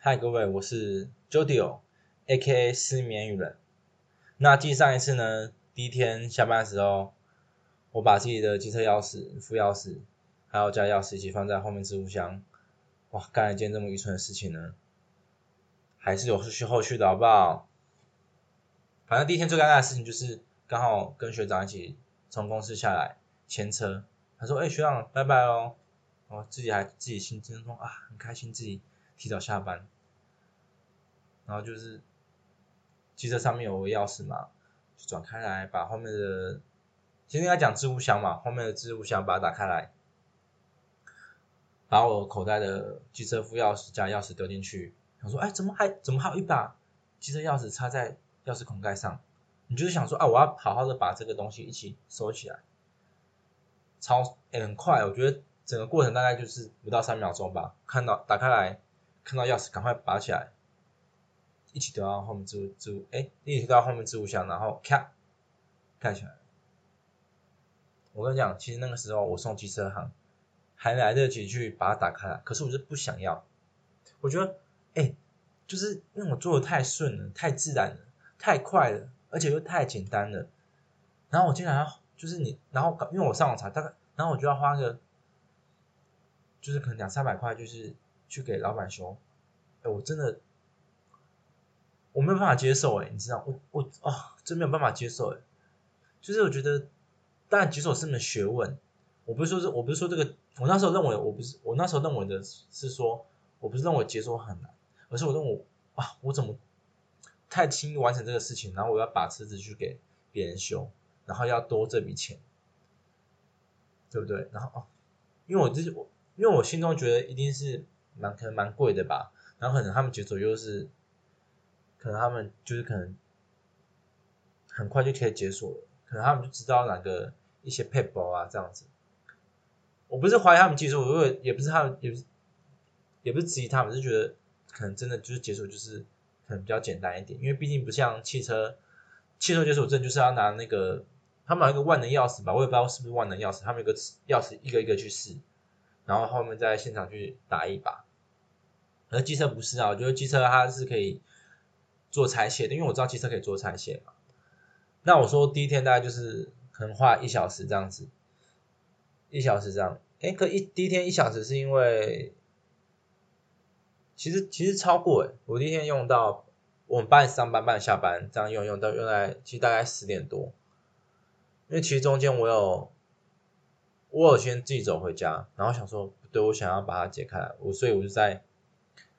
嗨，各位，我是 Jodio，A.K.A 失眠语人。那继上一次呢，第一天下班的时候，我把自己的机车钥匙、副钥匙还有家钥匙一起放在后面置物箱。哇，干了一件这么愚蠢的事情呢，还是有后续后续的好不好？反正第一天最尴尬的事情就是刚好跟学长一起从公司下来牵车，他说：“哎，学长，拜拜哦。”哦，自己还自己心中说啊，很开心自己提早下班。然后就是机车上面有个钥匙嘛，就转开来把后面的，先跟他讲置物箱嘛，后面的置物箱把它打开来，把我口袋的机车副钥匙加钥匙丢进去。他说：“哎，怎么还怎么还有一把机车钥匙插在钥匙孔盖上？”你就是想说啊，我要好好的把这个东西一起收起来，超很快，我觉得。整个过程大概就是不到三秒钟吧，看到打开来，看到钥匙，赶快拔起来，一起丢到后面置物置物，哎，一起丢到后面置物箱，然后咔盖起来。我跟你讲，其实那个时候我送机车行，还来得及去把它打开，可是我是不想要，我觉得，哎，就是因为我做的太顺了，太自然了，太快了，而且又太简单了，然后我竟然要，就是你，然后因为我上网查，大概，然后我就要花个。就是可能两三百块，就是去给老板修，哎，我真的我没有办法接受，哎，你知道，我我啊，真没有办法接受，哎，就是我觉得，当然解锁是门学问，我不是说是，我不是说这个，我那时候认为，我不是，我那时候认为的是说，我不是认为解锁很难，而是我认为啊，我怎么太轻易完成这个事情，然后我要把车子去给别人修，然后要多这笔钱，对不对？然后哦，因为我就是我。因为我心中觉得一定是蛮可能蛮贵的吧，然后可能他们解锁又是，可能他们就是可能很快就可以解锁了，可能他们就知道哪个一些配包啊这样子。我不是怀疑他们技术，我也也不是他们，也不是也不是质疑他们，是觉得可能真的就是解锁就是可能比较简单一点，因为毕竟不像汽车，汽车解锁证就是要拿那个他们有一个万能钥匙吧，我也不知道是不是万能钥匙，他们有个钥匙一个一个去试。然后后面在现场去打一把，而机车不是啊，我觉得机车它是可以做拆卸的，因为我知道机车可以做拆卸嘛。那我说第一天大概就是可能花一小时这样子，一小时这样，哎，可一第一天一小时是因为，其实其实超过哎，我第一天用到我们半上班半下班这样用用到用来，其实大概十点多，因为其实中间我有。我有先自己走回家，然后想说不对，我想要把它解开来，我所以我就在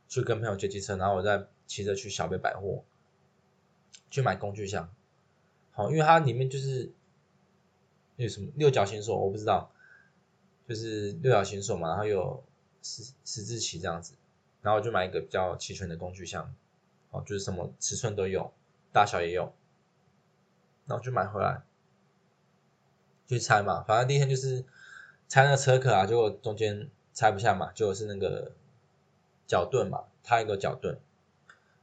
去跟朋友借机车，然后我再骑着去小北百货去买工具箱。好，因为它里面就是有什么六角形锁，我不知道，就是六角形锁嘛，然后有十十字旗这样子，然后我就买一个比较齐全的工具箱，好，就是什么尺寸都有，大小也有，然后就买回来去拆嘛，反正第一天就是。拆那个车壳啊，结果中间拆不下嘛，就是那个脚盾嘛，它一个脚盾。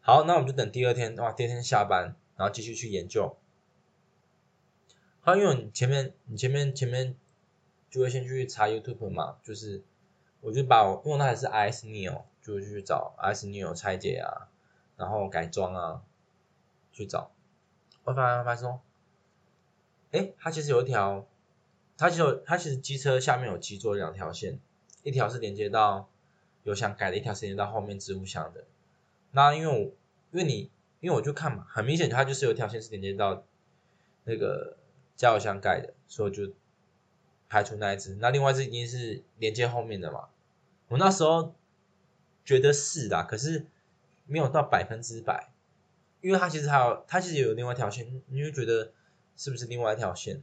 好，那我们就等第二天哇，第二天下班，然后继续去研究。好，因为你前面你前面前面就会先去查 YouTube 嘛，就是我就把我因为那还是 IS Neo，就去找 IS Neo 拆解啊，然后改装啊，去找。我发现发现说，哎，它其实有一条。它其实它其实机车下面有基座两条线，一条是连接到油箱盖的，一条线连接到后面置物箱的。那因为我因为你因为我就看嘛，很明显它就是有一条线是连接到那个加油箱盖的，所以就排除那一只。那另外一只已经是连接后面的嘛。我那时候觉得是的，可是没有到百分之百，因为它其实还有它其实有另外一条线，你会觉得是不是另外一条线？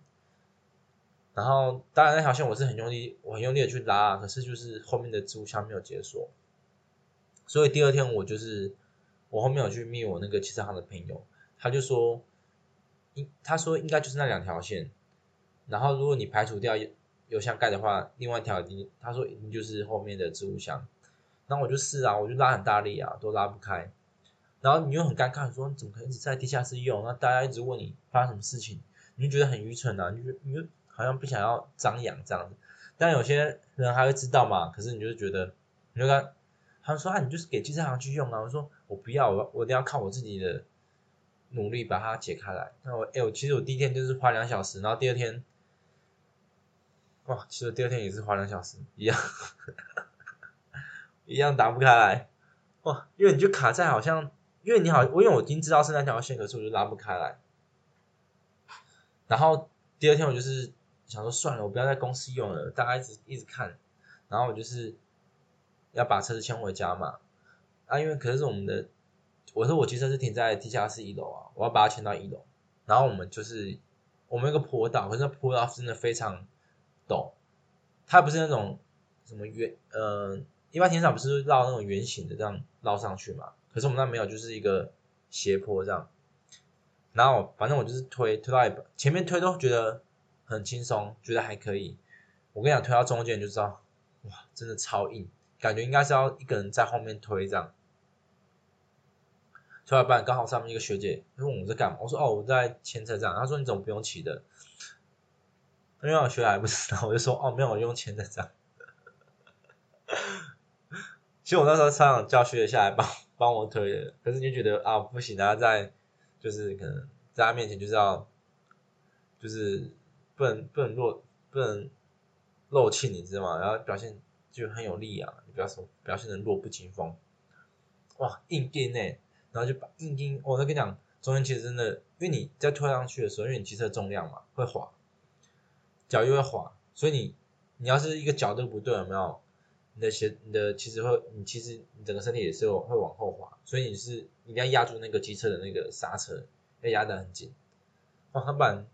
然后，当然那条线我是很用力，我很用力的去拉，可是就是后面的置物箱没有解锁，所以第二天我就是我后面有去密我那个汽车行的朋友，他就说，应他说应该就是那两条线，然后如果你排除掉油箱盖的话，另外一条你他说一定就是后面的置物箱，然后我就试啊，我就拉很大力啊，都拉不开，然后你又很尴尬，说你怎么可能一直在地下室用？那大家一直问你发生什么事情，你就觉得很愚蠢啊，你就你就。好像不想要张扬这样子，但有些人还会知道嘛。可是你就觉得，你就看他说啊，你就是给机车行去用啊。我说我不要，我我一定要靠我自己的努力把它解开来。那我哎，我其实我第一天就是花两小时，然后第二天，哇，其实第二天也是花两小时，一样，一样打不开来。哇，因为你就卡在好像，因为你好，我因为我已经知道是那条线，可是我就拉不开来。然后第二天我就是想说算了，我不要在公司用了，大家一直一直看。然后我就是要把车子牵回家嘛，啊，因为可是我们的，我说我机车是停在地下室一楼啊，我要把它牵到一楼。然后我们就是我们一个坡道，可是那坡道真的非常陡，它不是那种什么圆，呃，一般停车场不是绕那种圆形的这样绕上去嘛？可是我们那没有，就是一个斜坡这样。然后反正我就是推推到，前面推都觉得很轻松，觉得还可以。我跟你讲，推到中间就知道。哇，真的超硬，感觉应该是要一个人在后面推这样。推到一半，刚好上面一个学姐问我在干嘛，我说哦我在牵车这样。她说你怎么不用骑的？因为我学还不知道，我就说哦没有，我用牵车这样。其实我那时候常常叫学姐下来帮帮我推的，可是你就觉得啊不行，他在就是可能在他面前就是要就是不能不能弱不能。漏气，你知道吗？然后表现就很有力啊，你不要说表现的弱不禁风，哇，硬钉呢，然后就把硬钉，我再跟你讲，中间其实真的，因为你在推上去的时候，因为你骑车重量嘛，会滑，脚又会滑，所以你你要是一个角度不对，有没有？你的鞋，你的其实会，你其实你整个身体也是会往后滑，所以你是一定要压住那个机车的那个刹车，要压得很紧，哇，不然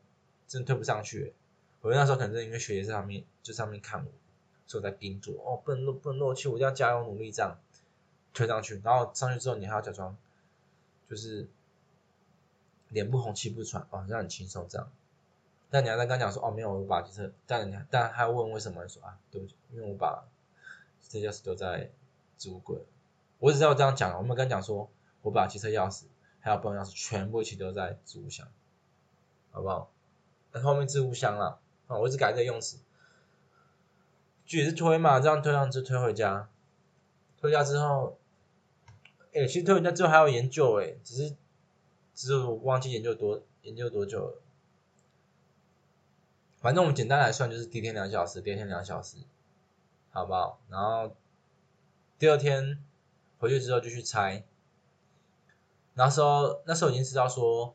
真推不上去。我那时候可能是因为学姐在上面，就上面看我，所以我在盯住哦，不能漏，不能漏气，我一定要加油努力这样推上去。然后上去之后，你还要假装就是脸不红气不喘，哦，这样很轻松这样。但你要在跟他讲说，哦，没有，我把机车，但你但他问为什么，说啊，对不起，因为我把这钥匙丢在置物柜。我只知道这样讲，我没有跟他讲说，我把汽车钥匙还有备用钥匙全部一起丢在置物箱，好不好？后面置物箱了。啊，我一直改这个用词，就也是推嘛，这样推上去推回家，推家之后，哎，其实推回家之后还要研究哎，只是只是我忘记研究多研究多久了。反正我们简单来算，就是第一天两小时，第二天两小时，好不好？然后第二天回去之后就去拆，那时候那时候已经知道说，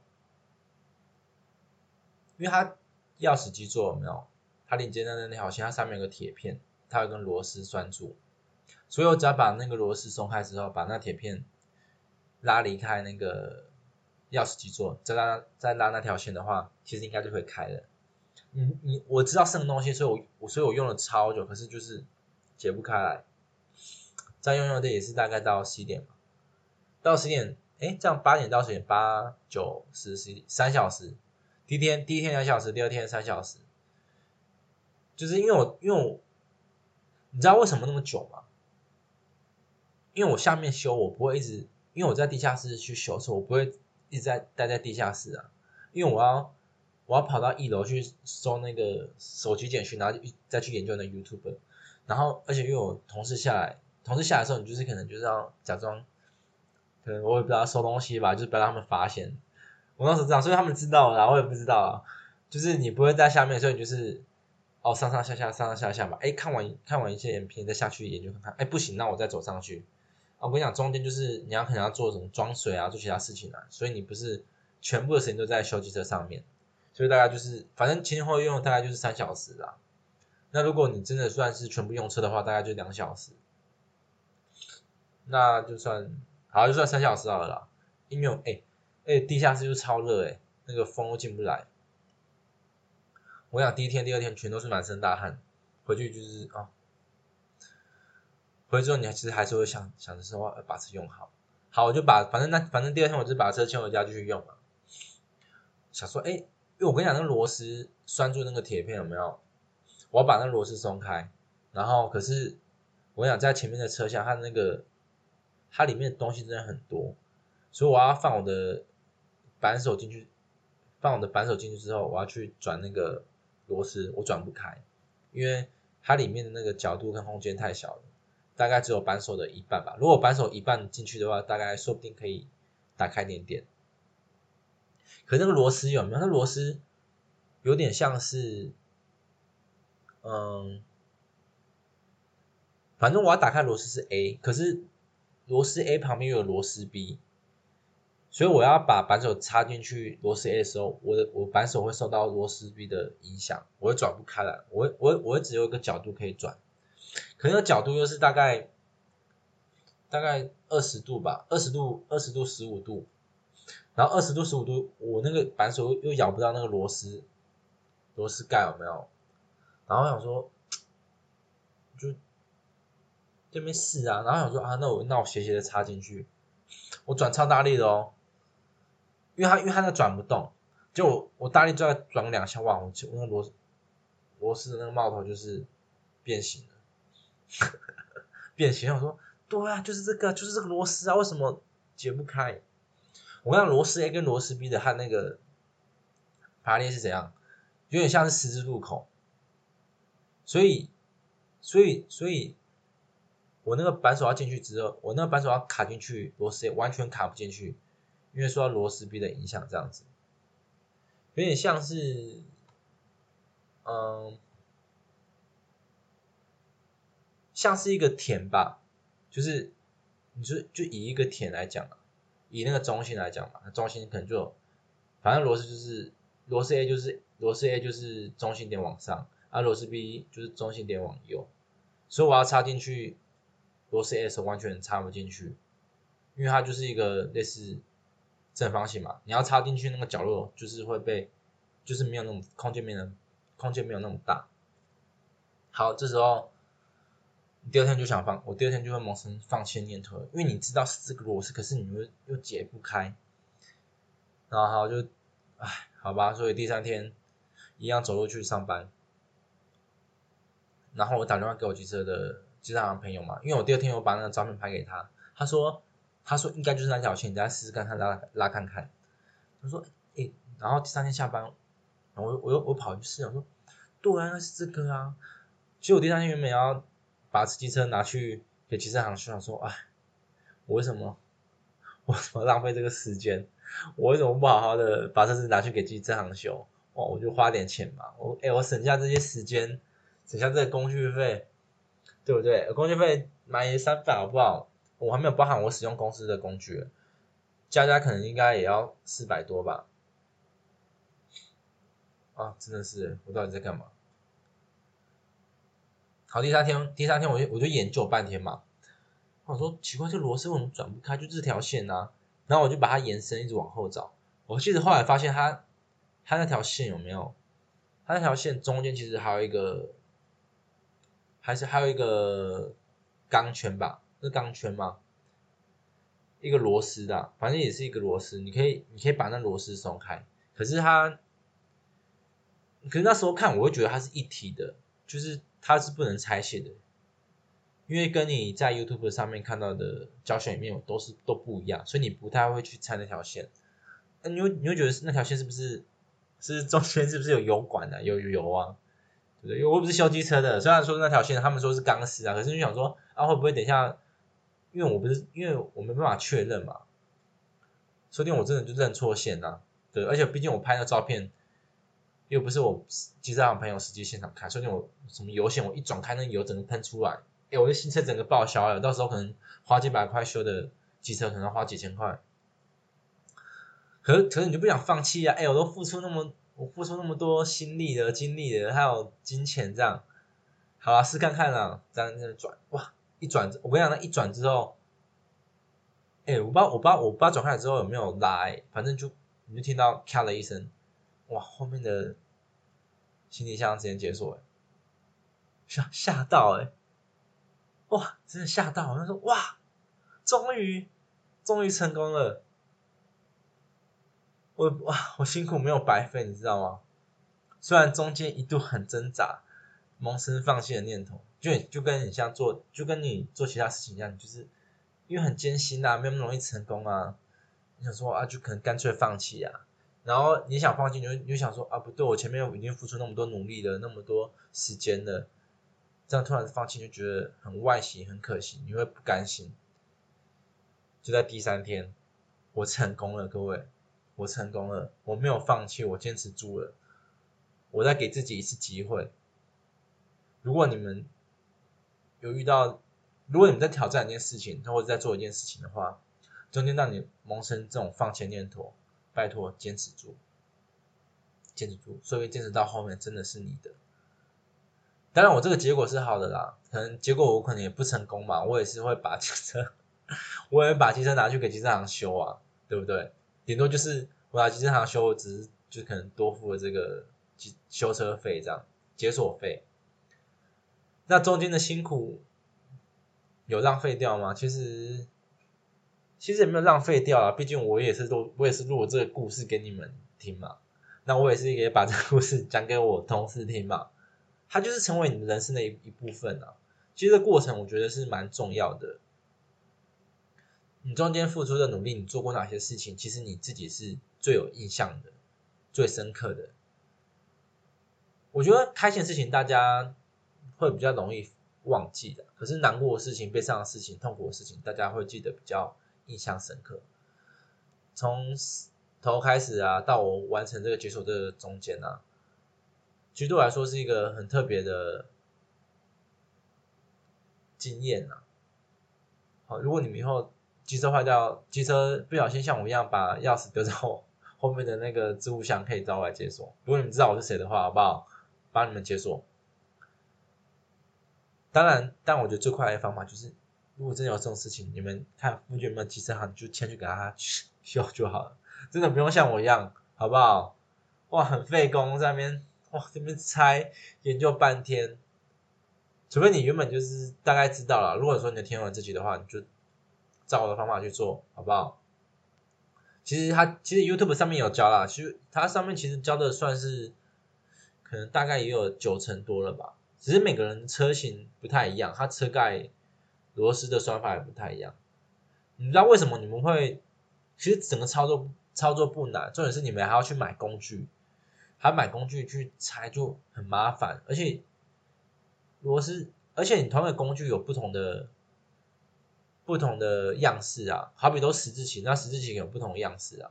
因为它。钥匙机做有没有？它连接的那条线，它上面有个铁片，它有根螺丝拴住。所以我只要把那个螺丝松开之后，把那铁片拉离开那个钥匙机座，再拉再拉那条线的话，其实应该就会开了。你你我知道是什么东西，所以我我所以我用了超久，可是就是解不开来。再用用的也是大概到十点到十点，哎，这样八点到十点，八九十十三小时。第一天第一天两小时，第二天三小时，就是因为我因为我，你知道为什么那么久吗？因为我下面修，我不会一直，因为我在地下室去修，所以我不会一直在待在地下室啊，因为我要我要跑到一楼去收那个手机简讯，然后再去研究那 YouTube，然后而且因为我同事下来，同事下来的时候，你就是可能就是要假装，可能我也不知道收东西吧，就是不要让他们发现。我当时这样，所以他们知道了，我也不知道啊。就是你不会在下面，所以你就是哦上上下下上上下下嘛。哎，看完看完一些影片，再下去研究看看。哎，不行，那我再走上去。我跟你讲，中间就是你要可能要做什么装水啊，做其他事情啊，所以你不是全部的时间都在修机车上面。所以大概就是反正前前后后用大概就是三小时啦。那如果你真的算是全部用车的话，大概就两小时。那就算好，就算三小时好了啦。应用哎。哎，地下室就超热哎，那个风都进不来。我想第一天、第二天全都是满身大汗，回去就是啊，回去之后你其实还是会想想着说把车用好。好，我就把反正那反正第二天我就把车牵回家继续用嘛。想说哎，因为我跟你讲那个螺丝拴住那个铁片有没有？我要把那螺丝松开，然后可是我跟你讲在前面的车厢，它那个它里面的东西真的很多，所以我要放我的。扳手进去，放我的扳手进去之后，我要去转那个螺丝，我转不开，因为它里面的那个角度跟空间太小了。大概只有扳手的一半吧。如果扳手一半进去的话，大概说不定可以打开点点。可那个螺丝有没有？那螺丝有点像是，嗯，反正我要打开螺丝是 A，可是螺丝 A 旁边又有螺丝 B，所以我要把扳手插进去螺丝 A 的时候，我的我扳手会受到螺丝 B 的影响，我会转不开来，我我我只有一个角度可以转，可那个角度又是大概大概二十度吧，二十度二十度十五度。然后二十度十五度，我那个扳手又咬不到那个螺丝，螺丝盖有没有？然后想说，就这边试啊，然后想说啊，那我那我斜斜的插进去，我转超大力的哦，因为它因为它那转不动，就我我大力再转两下，哇，我我那螺螺丝的那个帽头就是变形了，变形。我说对啊，就是这个就是这个螺丝啊，为什么解不开？我讲螺丝 A 跟螺丝 B 的它那个排列是怎样？有点像是十字路口，所以，所以，所以，我那个扳手要进去之后，我那个扳手要卡进去，螺丝 A 完全卡不进去，因为受到螺丝 B 的影响，这样子，有点像是，嗯，像是一个田吧，就是，你就就以一个田来讲啊。以那个中心来讲嘛，那中心可能就，反正螺丝就是螺丝 A 就是螺丝 A 就是中心点往上，啊螺丝 B 就是中心点往右，所以我要插进去螺丝 A 的时候完全插不进去，因为它就是一个类似正方形嘛，你要插进去那个角落就是会被，就是没有那种空间没有空间没有那么大，好，这时候你。第二天就想放，我第二天就会萌生放弃念头，因为你知道是这个螺丝，可是你又又解不开，然后就，唉，好吧，所以第三天一样走路去上班，然后我打电话给我机车的机车行朋友嘛，因为我第二天我把那个照片拍给他，他说他说应该就是那条线，你再试试看，看拉拉看看，他说，诶，然后第三天下班，我我又我跑去试，我说，对啊，是这个啊，其实我第三天原本要。把机车拿去给机车行修，想说，哎，我为什么，我怎么浪费这个时间？我为什么不好好的把车子拿去给机车行修？哦，我就花点钱嘛，我，哎，我省下这些时间，省下这个工具费，对不对？工具费买三百好不好？我还没有包含我使用公司的工具，加加可能应该也要四百多吧？啊，真的是，我到底在干嘛？好，第三天，第三天我就我就研究半天嘛。我说奇怪，这螺丝为什么转不开？就这条线啊。然后我就把它延伸，一直往后找。我记得后来发现，它它那条线有没有？它那条线中间其实还有一个，还是还有一个钢圈吧？是钢圈吗？一个螺丝的，反正也是一个螺丝。你可以你可以把那螺丝松开。可是它，可是那时候看，我会觉得它是一体的，就是。它是不能拆卸的，因为跟你在 YouTube 上面看到的教学里面都是都不一样，所以你不太会去拆那条线。那你会你会觉得那条线是不是是中间是不是有油管的有油啊？对不对？因为我不是修机车的，虽然说那条线他们说是钢丝啊，可是就想说啊会不会等一下，因为我不是因为我没办法确认嘛，说不定我真的就认错线呐。对，而且毕竟我拍那照片。又不是我机车行朋友实际现场看，说不定我什么油线我一转开，那油整个喷出来，哎，我的新车整个报销了，到时候可能花几百块修的机车，可能花几千块。可是可是你就不想放弃啊？哎，我都付出那么，我付出那么多心力的、精力的，还有金钱这样，好啊，试看看啦，这样这样转，哇，一转，我跟你讲，那一转之后，哎，我不知道，我不知道，我不知道转开之后有没有拉，反正就你就听到咔了一声。哇，后面的行李箱直接解锁，吓吓到哎！哇，真的吓到！他说哇，终于终于成功了！我哇，我辛苦没有白费，你知道吗？虽然中间一度很挣扎，萌生放弃的念头，就就跟你像做，就跟你做其他事情一样，就是因为很艰辛呐，没那么容易成功啊。你想说啊，就可能干脆放弃啊。然后你想放弃，你就你就想说啊，不对，我前面已经付出那么多努力了，那么多时间了，这这样突然放弃就觉得很外形很可惜，你会不甘心。就在第三天，我成功了，各位，我成功了，我没有放弃，我坚持住了。我再给自己一次机会。如果你们有遇到，如果你们在挑战一件事情，或者在做一件事情的话，中间让你萌生这种放弃念头，拜托坚持住，坚持住，所以坚持到后面真的是你的。当然，我这个结果是好的啦。可能结果我可能也不成功嘛，我也是会把汽车，我也把汽车拿去给机车行修啊，对不对？顶多就是我拿机车行修，只是就可能多付了这个修车费这样，解锁费。那中间的辛苦有浪费掉吗？其实其实也没有浪费掉啊，毕竟我也是录，我也是录了这个故事给你们听嘛。那我也是也把这个故事讲给我同事听嘛。它就是成为你的人生的一一部分啊。其实这过程我觉得是蛮重要的。你中间付出的努力，你做过哪些事情？其实你自己是最有印象的、最深刻的。我觉得开心的事情大家会比较容易忘记的，可是难过的事情、悲伤的事情、痛苦的事情，大家会记得比较印象深刻。从头开始啊，到我完成这个解锁的中间啊。其实对我来说是一个很特别的经验呐。好，如果你们以后机车坏掉，机车不小心像我一样把钥匙丢在后后面的那个置物箱，可以找我来解锁。如果你们知道我是谁的话，好不好？帮你们解锁。当然，但我觉得最快的方法就是，如果真的有这种事情，你们看附近有没有机车行，就先去给他修就好了。真的不用像我一样，好不好？哇，很费工在那边。哇，这边猜研究半天，除非你原本就是大概知道了。如果说你听完这集的话，你就照我的方法去做，好不好？其实他其实 YouTube 上面有教啦，其实它上面其实教的算是可能大概也有九成多了吧。只是每个人车型不太一样，它车盖螺丝的算法也不太一样。你知道为什么你们会？其实整个操作操作不难，重点是你们还要去买工具。还买工具去拆就很麻烦，而且螺丝，而且你同一个工具有不同的不同的样式啊，好比都十字形，那十字形有不同的样式啊，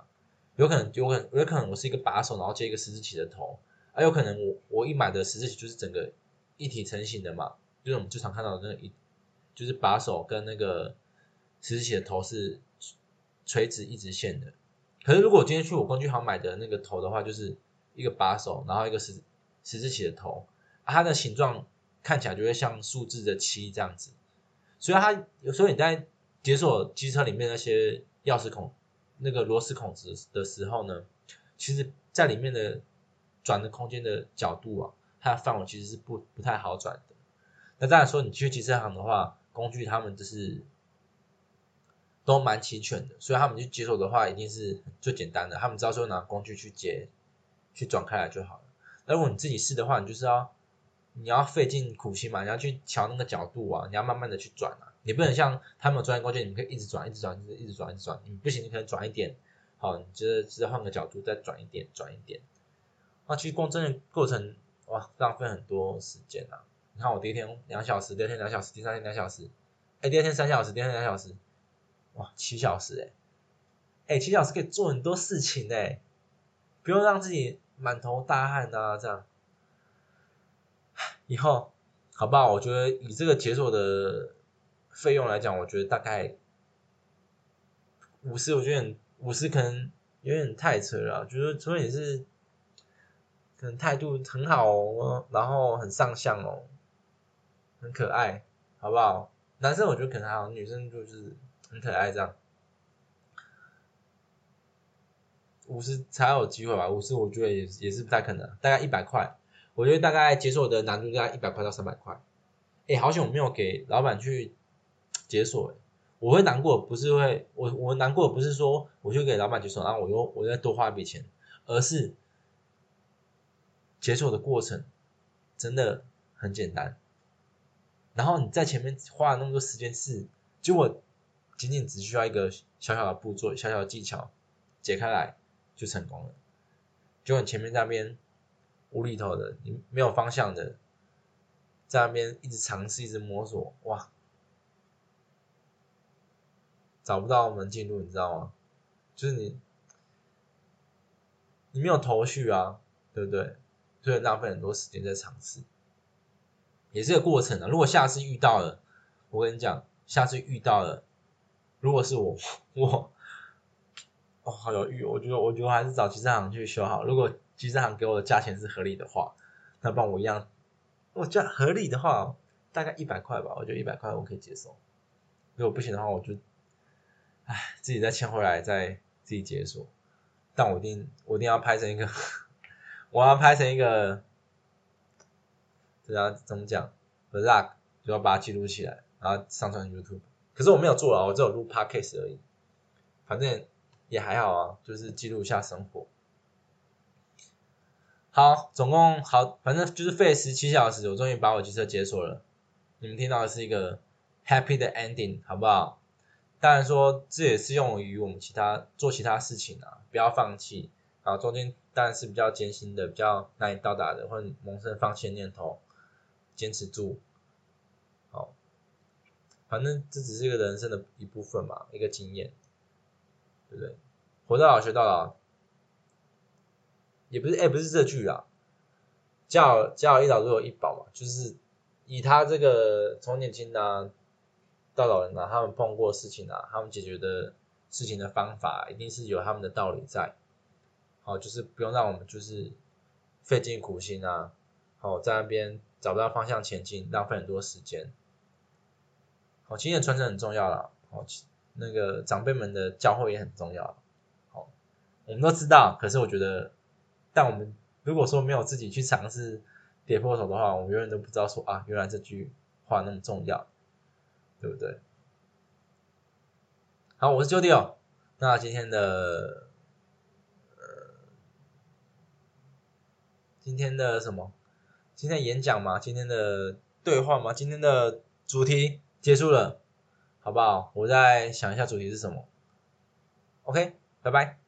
有可能有可能有可能我是一个把手，然后接一个十字起的头，啊，有可能我我一买的十字形就是整个一体成型的嘛，就是我们最常看到的那一，就是把手跟那个十字起的头是垂直一直线的，可是如果今天去我工具行买的那个头的话，就是。一个把手，然后一个十十字起的头，它的形状看起来就会像数字的七这样子，所以它有时候你在解锁机车里面那些钥匙孔、那个螺丝孔子的时候呢，其实在里面的转的空间的角度啊，它的范围其实是不不太好转的。那当然说你去机车行的话，工具他们就是都蛮齐全的，所以他们去解锁的话一定是最简单的，他们知道说拿工具去接。去转开来就好了。那如果你自己试的话，你就是要你要费尽苦心嘛，你要去调那个角度啊，你要慢慢的去转啊，你不能像他们有专业工具，你们可以一直转，一直转，一直一直转，一直转。你不行，你可能转一点，好，你觉得直换个角度再转一点，转一点。那其实光真的过程哇，浪费很多时间啊。你看我第一天两小时，第二天两小时，第三天两小时，哎，第二天三小时，第二天两小时，哇，七小时哎，哎，七小时可以做很多事情哎，不用让自己。满头大汗啊，这样，以后好不好？我觉得以这个解锁的费用来讲，我觉得大概五十，我觉得五十可能有点太扯了。觉得除非你是可能态度很好哦，然后很上相哦，很可爱，好不好？男生我觉得可能还好，女生就是很可爱这样。五十才有机会吧，五十我觉得也也是不太可能，大概一百块，我觉得大概解锁的难度大概一百块到三百块。哎，好久没有给老板去解锁，我会难过，不是会我我难过不是说我去给老板解锁，然后我又我再多花一笔钱，而是解锁的过程真的很简单，然后你在前面花了那么多时间试，结果仅仅只需要一个小小的步骤、小小的技巧解开来。就成功了，就你前面那边无厘头的，你没有方向的，在那边一直尝试，一直摸索，哇，找不到门进入，你知道吗？就是你，你没有头绪啊，对不对？所以浪费很多时间在尝试，也是个过程啊。如果下次遇到了，我跟你讲，下次遇到了，如果是我，我，哦，好犹豫，我觉得，我觉得还是找机车行去修好。如果机车行给我的价钱是合理的话，那帮我一样，我价合理的话，大概一百块吧，我觉得一百块我可以接受。如果不行的话，我就，唉，自己再签回来，再自己解锁。但我一定，我一定要拍成一个。我要拍成一个，这要怎么讲？vlog 就要把它记录起来，然后上传 YouTube。可是我没有做啊，我只有录 podcast 而已。反正也还好啊，就是记录一下生活。好，总共好，反正就是费十七小时，我终于把我机车解锁了。你们听到的是一个 happy 的 ending，好不好？当然说这也适用于我们其他做其他事情啊，不要放弃。啊，中间当然是比较艰辛的，比较难以到达的，或者萌生放弃的念头，坚持住。好，反正这只是一个人生的一部分嘛，一个经验，对不对？活到老学到老，也不是哎，不是这句啊，叫叫一老如有一宝嘛，就是以他这个从年轻啊到老人啊，他们碰过事情啊，他们解决的事情的方法，一定是有他们的道理在。好，就是不用让我们就是费尽苦心啊，好在那边找不到方向前进，浪费很多时间。好，经验传承很重要了，好，那个长辈们的教诲也很重要。好，我们都知道，可是我觉得，但我们如果说没有自己去尝试跌破头的话，我们永远都不知道说啊，原来这句话那么重要，对不对？好，我是 j o d y 哦，那今天的。今天的什么？今天演讲吗？今天的对话吗？今天的主题结束了，好不好？我再想一下主题是什么。OK，拜拜。